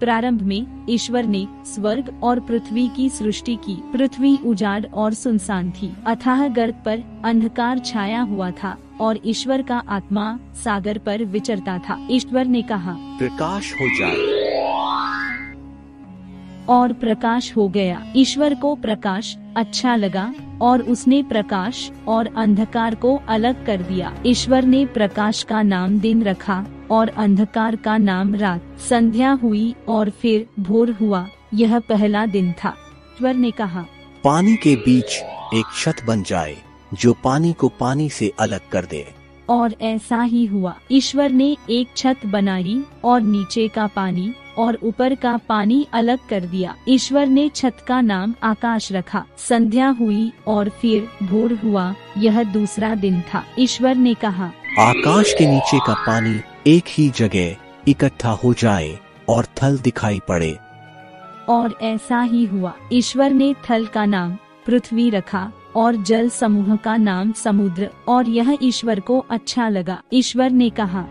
प्रारंभ में ईश्वर ने स्वर्ग और पृथ्वी की सृष्टि की, पृथ्वी उजाड़ और सुनसान थी। अथाह गर्त पर अंधकार छाया हुआ था और ईश्वर का आत्मा सागर पर विचरता था। ईश्वर ने कहा, प्रकाश हो जाए। और प्रकाश हो गया। ईश्वर को प्रकाश अच्छा लगा और उसने प्रकाश और अंधकार को अलग कर दिया। ईश्वर ने प्रकाश का नाम दिन रखा और अंधकार का नाम रात। संध्या हुई और फिर भोर हुआ। यह पहला दिन था। ईश्वर ने कहा, पानी के बीच एक छत बन जाए, जो पानी को पानी से अलग कर दे। और ऐसा ही हुआ। ईश्वर ने एक छत बनाई और नीचे का पानी और ऊपर का पानी अलग कर दिया। ईश्वर ने छत का नाम आकाश रखा। संध्या हुई और फिर भोर हुआ यह दूसरा दिन था। ईश्वर ने कहा आकाश के नीचे का पानी एक ही जगह इकट्ठा हो जाए और थल दिखाई पड़े। और ऐसा ही हुआ। ईश्वर ने थल का नाम पृथ्वी रखा। और जल समूह का नाम समुद्र, और यह ईश्वर को अच्छा लगा। ईश्वर ने कहा,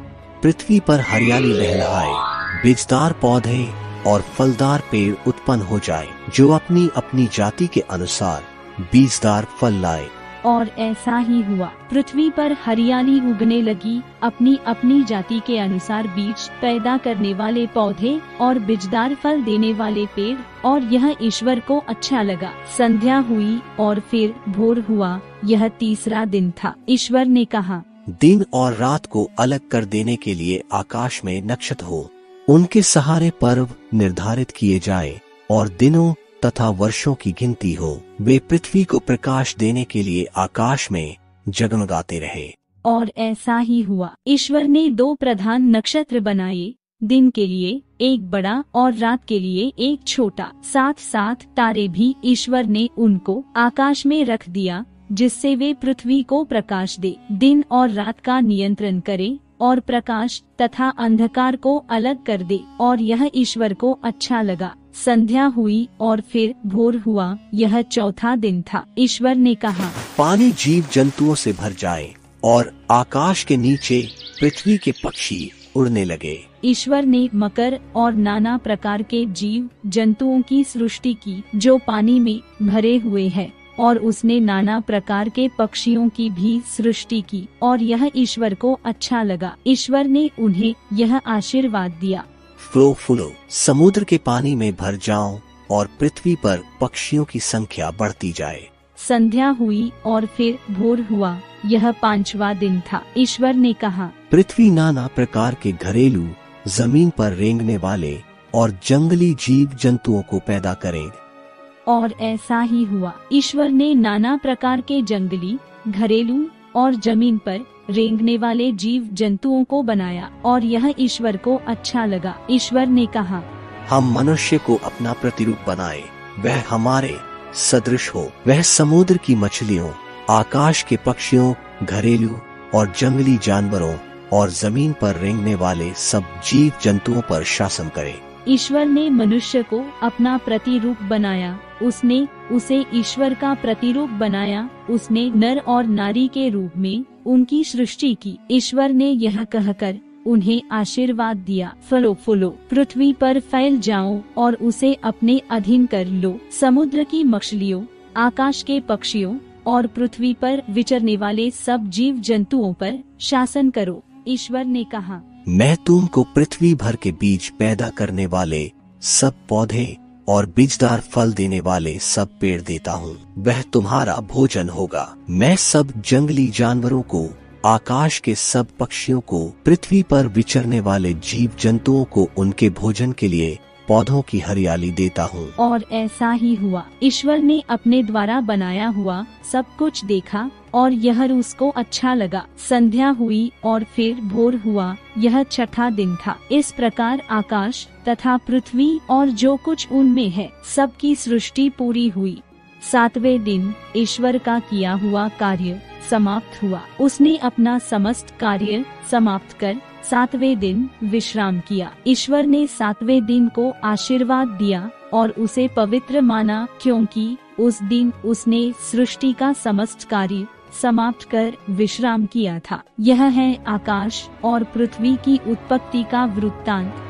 पृथ्वी पर हरियाली लहलाए बीजदार पौधे और फलदार पेड़ उत्पन्न हो जाए, जो अपनी अपनी जाति के अनुसार बीजदार फल लाए। और ऐसा ही हुआ। पृथ्वी पर हरियाली उगने लगी। अपनी अपनी जाति के अनुसार बीज पैदा करने वाले पौधे और बिजदार फल देने वाले पेड़ और यह ईश्वर को अच्छा लगा। संध्या हुई और फिर भोर हुआ। यह तीसरा दिन था। ईश्वर ने कहा, दिन और रात को अलग कर देने के लिए आकाश में नक्षत्र हो। उनके सहारे पर्व निर्धारित किए जाए और दिनों तथा वर्षों की गिनती हो, वे पृथ्वी को प्रकाश देने के लिए आकाश में जगमगाते रहे। और ऐसा ही हुआ। ईश्वर ने दो प्रधान नक्षत्र बनाए, दिन के लिए एक बड़ा और रात के लिए एक छोटा। साथ साथ तारे भी ईश्वर ने उनको आकाश में रख दिया, जिससे वे पृथ्वी को प्रकाश दे, दिन और रात का नियंत्रण करे और प्रकाश तथा अंधकार को अलग कर दे, और यह ईश्वर को अच्छा लगा। संध्या हुई और फिर भोर हुआ यह चौथा दिन था। ईश्वर ने कहा पानी जीव जंतुओं से भर जाए और आकाश के नीचे पृथ्वी के पक्षी उड़ने लगे। ईश्वर ने मकर और नाना प्रकार के जीव जंतुओं की सृष्टि की जो पानी में भरे हुए हैं और उसने नाना प्रकार के पक्षियों की भी सृष्टि की और यह ईश्वर को अच्छा लगा। ईश्वर ने उन्हें यह आशीर्वाद दिया। फ्लो फ्लो समुद्र के पानी में भर जाओ और पृथ्वी पर पक्षियों की संख्या बढ़ती जाए। संध्या हुई और फिर भोर हुआ। यह पांचवा दिन था। ईश्वर ने कहा पृथ्वी नाना प्रकार के घरेलू ज़मीन पर रेंगने वाले और जंगली जीव जंतुओं को पैदा करे। और ऐसा ही हुआ। ईश्वर ने नाना प्रकार के जंगली घरेलू और ज़मीन पर रेंगने वाले जीव जंतुओं को बनाया और यह ईश्वर को अच्छा लगा। ईश्वर ने कहा हम मनुष्य को अपना प्रतिरूप बनाए। वह हमारे सदृश हो। वह समुद्र की मछलियों आकाश के पक्षियों घरेलू और जंगली जानवरों और ज़मीन पर रेंगने वाले सब जीव जंतुओं पर शासन करे। ईश्वर ने मनुष्य को अपना प्रतिरूप बनाया। उसने उसे ईश्वर का प्रतिरूप बनाया। उसने नर और नारी के रूप में उनकी सृष्टि की। ईश्वर ने यह कहकर उन्हें आशीर्वाद दिया, फलो, फुलो, पृथ्वी पर फैल जाओ और उसे अपने अधीन कर लो। समुद्र की मछलियों, आकाश के पक्षियों और पृथ्वी पर विचरने वाले सब जीव जंतुओं पर शासन करो। ईश्वर ने कहा, मैं तुमको पृथ्वी भर के बीज पैदा करने वाले सब पौधे और बीजदार फल देने वाले सब पेड़ देता हूँ। वह तुम्हारा भोजन होगा। मैं सब जंगली जानवरों को, आकाश के सब पक्षियों को, पृथ्वी पर विचरने वाले जीव जंतुओं को उनके भोजन के लिए पौधों की हरियाली देता हूँ। और ऐसा ही हुआ। ईश्वर ने अपने द्वारा बनाया हुआ सब कुछ देखा और यह उसको अच्छा लगा। संध्या हुई और फिर भोर हुआ। यह छठा दिन था। इस प्रकार आकाश तथा पृथ्वी और जो कुछ उनमें है, सबकी सृष्टि पूरी हुई। सातवें दिन ईश्वर का किया हुआ कार्य समाप्त हुआ। उसने अपना समस्त कार्य समाप्त कर सातवें दिन विश्राम किया। ईश्वर ने सातवें दिन को आशीर्वाद दिया और उसे पवित्र माना, क्योंकि उस दिन उसने सृष्टि का समस्त कार्य समाप्त कर विश्राम किया था। यह है आकाश और पृथ्वी की उत्पत्ति का वृत्तांत।